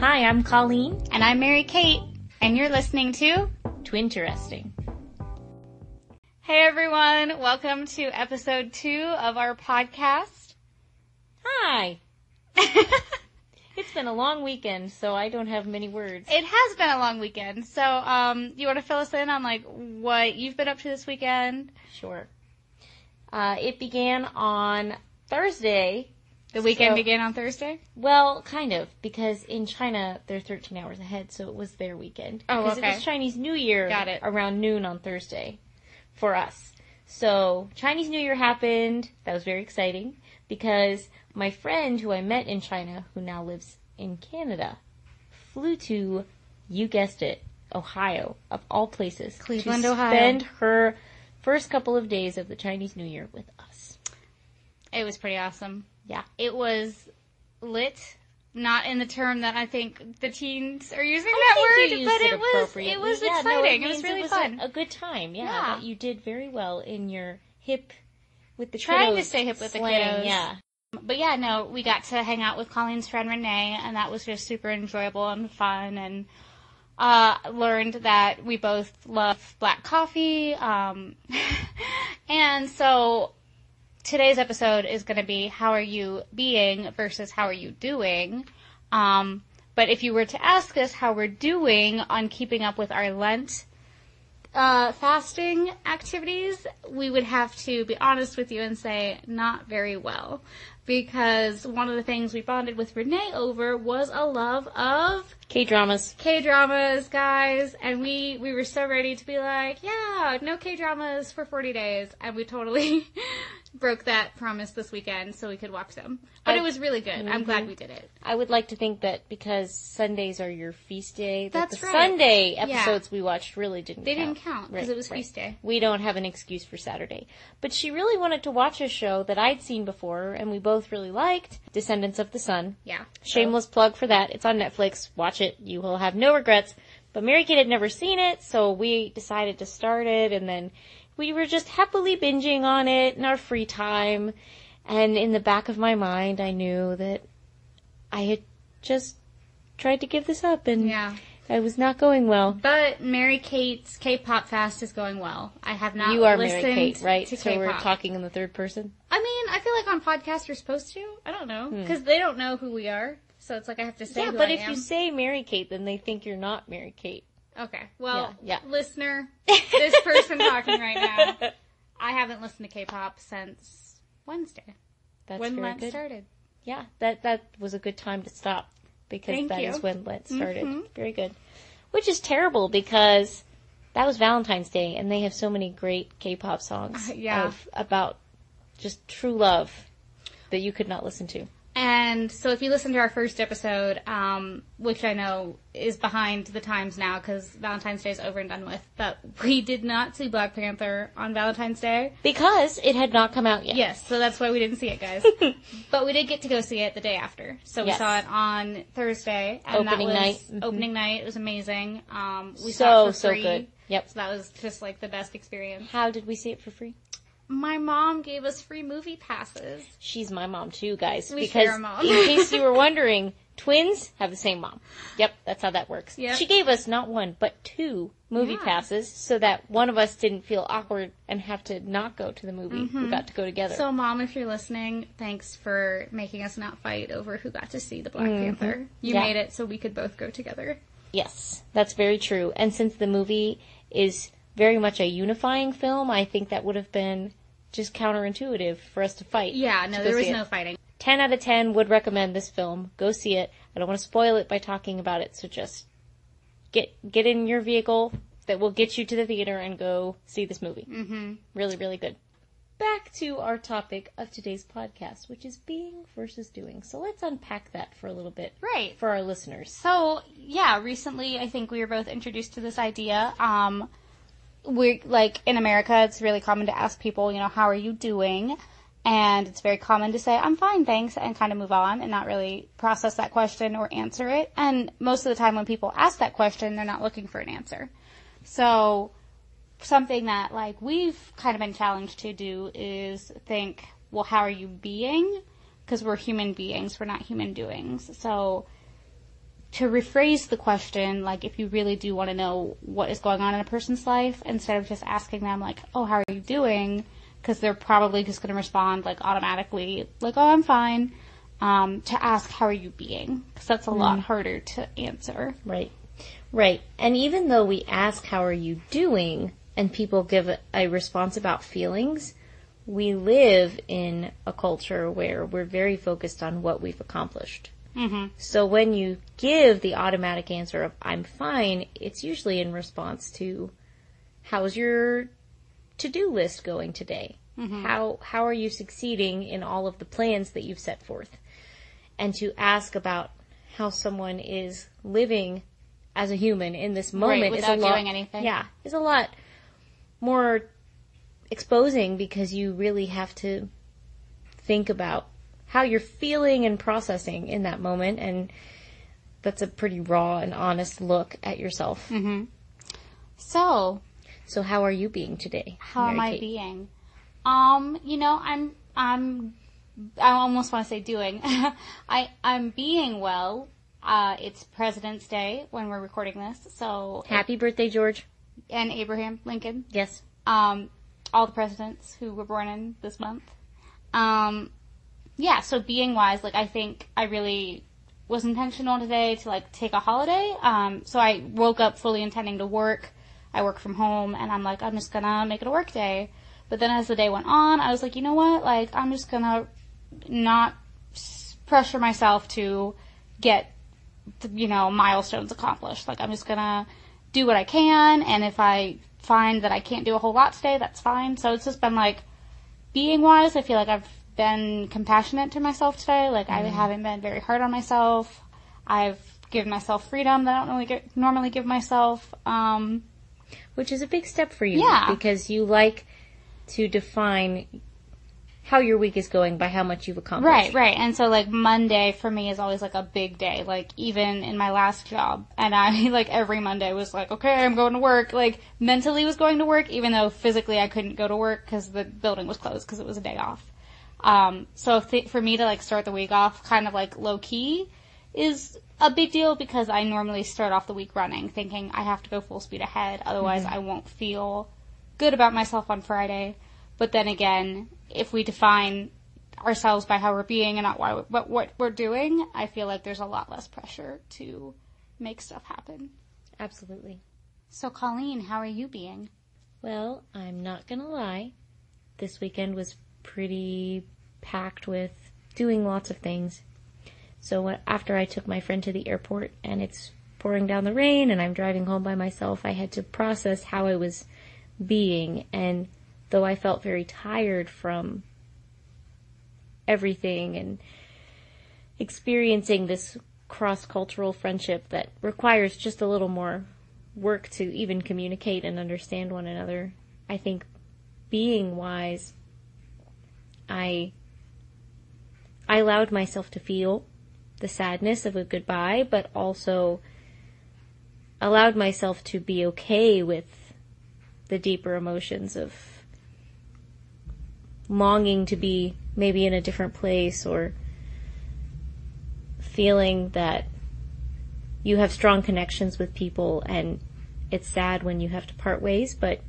Hi, I'm Colleen. And I'm Mary Kate, and you're listening to Twinteresting. Hey everyone, welcome to episode two of our podcast. Hi. it's been a long weekend, so I don't have many words. It has been a long weekend, so um, you want to fill us in on like what you've been up to this weekend? Sure. Uh, it began on Thursday. The weekend So- began on Thursday. Well, kind of, because in China they're 13 hours ahead, so it was their weekend. Oh, Because okay. it was Chinese New Year Got it. around noon on Thursday for us. So Chinese New Year happened. That was very exciting because my friend who I met in China, who now lives in Canada, flew to, you guessed it, Ohio, of all places. Cleveland, to Ohio. Spend her first couple of days of the Chinese New Year with us. It was pretty awesome. Yeah. It was lit. Not in the term that I think the teens are using I that word, but it, it was it was Yeah, no, exciting. it, was really a- fun. A, good time, yeah. Yeah. That you did very well in your hip with the Trying to stay hip with the kiddos. Yeah. But yeah, no, we got to hang out with Colleen's friend Renee, and that was just super enjoyable and fun, and uh, learned that we both love black coffee. Um, and so today's episode is going to be how are you being versus how are you doing. Um, but if you were to ask us how we're doing on keeping up with our Lent uh, fasting activities, we would have to be honest with you and say not very well. Because one of the things we bonded with Renee over was a love of K dramas. K dramas, guys, and we we were so ready to be like, yeah, no K dramas for 40 days, and we totally broke that promise this weekend so we could watch them. But I- it was really good. I'm glad mm-hmm. we did it. I would like to think that because Sundays are your feast day, that That's the right. Sunday episodes we watched really didn't They count. didn't count because Right, it was right. feast day. We don't have an excuse for Saturday. But she really wanted to watch a show that I'd seen before and we both really liked, Descendants of the Sun. Yeah. Shameless plug for that. It's on Netflix. Watch it. You will have no regrets. But Mary Kate had never seen it, so we decided to start it and then we were just happily binging on it in our free time. And in the back of my mind, I knew that I had just tried to give this up and Yeah. I was not going well. But Mary Kate's K-pop fast is going well. I have not You are Mary Kate, right? So we're talking in the third person. I mean, I feel like on podcasts you're supposed to. I don't know Hmm. because they don't know who we are, so it's like I have to say Yeah, but I if am. you say Mary Kate, then they think you're not Mary Kate. Okay, well, Yeah, yeah. listener, this person talking right now, I haven't listened to K-pop since Wednesday That's when Lent good. started. Yeah, that that was a good time to stop because that is Thank you. when Lent started. Mhm. Very good. Which is terrible because that was Valentine's Day and they have so many great K-pop songs Uh, yeah. of about just true love that you could not listen to. And so if you listen to our first episode, um, which I know is behind the times now because Valentine's Day is over and done with, but we did not see Black Panther on Valentine's Day. Because it had not come out yet. Yes, so that's why we didn't see it, guys. but we did get to go see it the day after. So we Yes. saw it on Thursday. And Opening that was night. Mhm. Opening night. It was amazing. Um, we So, saw it for so free. good. Yep. So that was just like the best experience. How did we see it for free? My mom gave us free movie passes. She's my mom too, guys. We because share a mom. in case you were wondering, twins have the same mom. Yep, that's how that works. Yep. She gave us not one, but two movie Yeah. passes so that one of us didn't feel awkward and have to not go to the movie. We got to go together. Mm-hmm. So, mom, if you're listening, thanks for making us not fight over who got to see the Black Panther. You Mm-hmm. Yeah. made it so we could both go together. yes, that's very true. And since the movie is very much a unifying film, I think that would have been just counterintuitive for us to fight. Yeah, no, there was it. no fighting. 10 out of 10 would recommend this film. Go see it. I don't want to spoil it by talking about it, so just get get in your vehicle that will get you to the theater and go see this movie. Mm-hmm. Really, really good. Back to our topic of today's podcast, which is being versus doing. So let's unpack that for a little bit Right. for our listeners. So yeah, recently I think we were both introduced to this idea. Um, we like in America, it's really common to ask people, you know, how are you doing? And it's very common to say, I'm fine, thanks, and kind of move on and not really process that question or answer it. And most of the time when people ask that question, they're not looking for an answer. So something that like we've kind of been challenged to do is think, well, how are you being? Because we're human beings, we're not human doings. So to rephrase the question, like if you really do want to know what is going on in a person's life, instead of just asking them like, "Oh, how are you doing?" because they're probably just going to respond like automatically, like, "Oh, I'm fine." Um, to ask, "How are you being?" Because that's a lot harder to answer. Right. Right. And even though we ask, how are you doing? And people give a, a response about feelings, we live in a culture where we're very focused on what we've accomplished. Mm-hmm. So when you give the automatic answer of I'm fine, it's usually in response to how's your to-do list going today? How how are you succeeding in all of the plans that you've set forth? And to ask about how someone is living as a human in this moment is a without lot, doing anything. Yeah, is a lot more exposing because you really have to think about how you're feeling and processing in that moment and that's a pretty raw and honest look at yourself. So, So how are you being today? how am Mary I Kate? being? Um, you know, I'm, I'm, I almost want to say doing. I, I'm being well. Uh, it's President's Day when we're recording this, so, Happy birthday, George. and Abraham Lincoln. Yes. Um, all the presidents who were born in this month. Um, yeah, so being wise, like, I think I really was intentional today to, like, take a holiday. Um, so I woke up fully intending to work. I work from home, and I'm like, I'm just gonna make it a work day. But then as the day went on, I was like, you know what? Like, I'm just gonna not pressure myself to get, you know, milestones accomplished. Like, I'm just gonna do what I can, and if I find that I can't do a whole lot today, that's fine. So it's just been like, being wise, I feel like I've been compassionate to myself today. Like, I haven't been very hard on myself. I've given myself freedom that I don't really get, normally give myself. Um, Which is a big step for you. Yeah. Because you like to define how your week is going by how much you've accomplished. Right, right. And so like Monday for me is always like a big day. Like even in my last job, and I like every Monday was like, okay, I'm going to work. Like mentally was going to work, even though physically I couldn't go to work because the building was closed because it was a day off. Um, so th- for me to like start the week off kind of like low key is a big deal because I normally start off the week running, thinking I have to go full speed ahead, otherwise I won't feel good about myself on Friday. But then again, if we define ourselves by how we're being and not why, what, what we're doing, I feel like there's a lot less pressure to make stuff happen. Absolutely. So, Colleen, how are you being? Well, I'm not gonna lie. This weekend was pretty packed with doing lots of things. So after I took my friend to the airport and it's pouring down the rain and I'm driving home by myself, I had to process how I was being. And though I felt very tired from everything and experiencing this cross-cultural friendship that requires just a little more work to even communicate and understand one another. I think being wise, I I allowed myself to feel the sadness of a goodbye, but also allowed myself to be okay with the deeper emotions of longing to be maybe in a different place or feeling that you have strong connections with people and it's sad when you have to part ways, but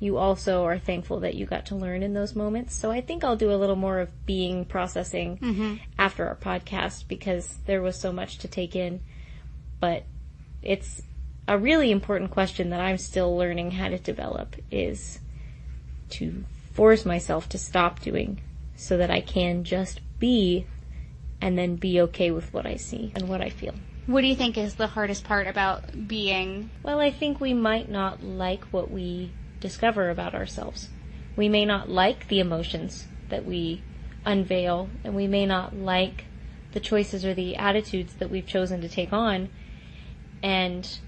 you also are thankful that you got to learn in those moments. So I think I'll do a little more of being processing mm-hmm. after our podcast because there was so much to take in. But it's a really important question that I'm still learning how to develop is to force myself to stop doing so that I can just be and then be okay with what I see and what I feel. What do you think is the hardest part about being? Well, I think we might not like what we discover about ourselves. We may not like the emotions that we unveil, and we may not like the choices or the attitudes that we've chosen to take on. And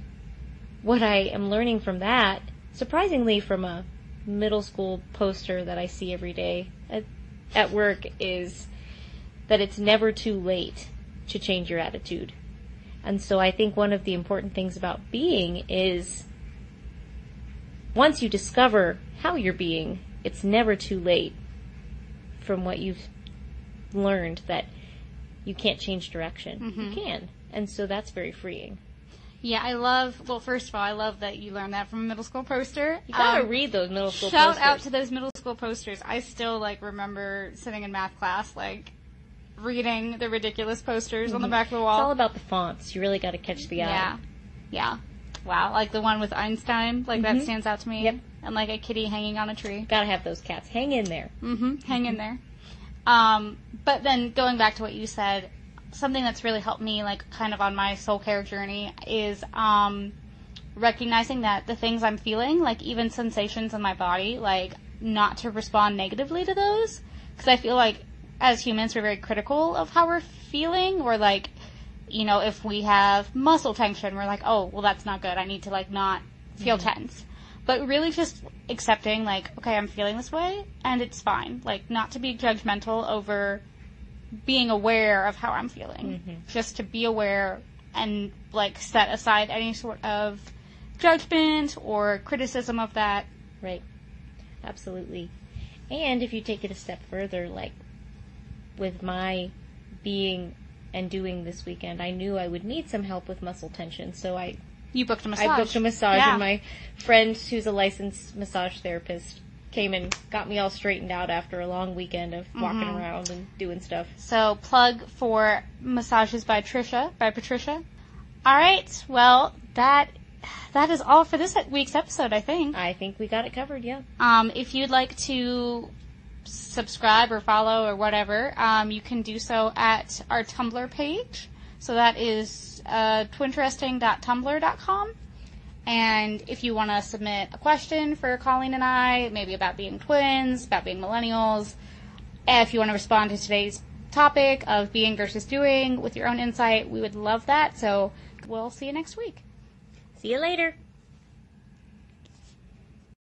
what I am learning from that, surprisingly from a middle school poster that I see every day at, at work, is that it's never too late to change your attitude. And so I think one of the important things about being is once you discover how you're being, it's never too late from what you've learned that you can't change direction. You can. And so that's very freeing. Yeah, I love. Well, first of all, I love that you learned that from a middle school poster. You gotta Um, read those middle school Shout posters. out to those middle school posters. I still like remember sitting in math class, like reading the ridiculous posters on the back of the Mm-hmm. It's all about the fonts. You really gotta catch the eye. yeah, yeah. Wow, like the one with Einstein, like that Mhm. stands out to me. Yep. And like a kitty hanging on a tree. Gotta have those cats. Hang in there. Mm-hmm. Hang in there. Um, but then going back to what you said, something that's really helped me, like kind of on my soul care journey, is um, recognizing that the things I'm feeling, like even sensations in my body, like not to respond negatively to those, because I feel like as humans we're very critical of how we're feeling, We're like, you know, if we have muscle tension, we're like, oh, well that's not good. I need to like not feel mm-hmm. tense but really just accepting like okay i'm feeling this way and it's fine like not to be judgmental over being aware of how i'm feeling mm-hmm. just to be aware and like set aside any sort of judgment or criticism of that Right. Absolutely. And if you take it a step further, like with my being and doing this weekend, I knew I would need some help with muscle tension, so I you booked a massage I booked a massage, Yeah. and my friend, who's a licensed massage therapist, came and got me all straightened out after a long weekend of walking Mm-hmm. around and doing stuff. so plug for massages by trisha by patricia all right well that that is all for this week's episode i think I think we got it covered. Yeah. Um, if you'd like to subscribe or follow or whatever, um, you can do so at our Tumblr page. So that is uh, twinteresting.tumblr.com. And if you want to submit a question for Colleen and I, maybe about being twins, about being millennials, if you want to respond to today's topic of being versus doing with your own insight, we would love that. So we'll see you next week. See you later.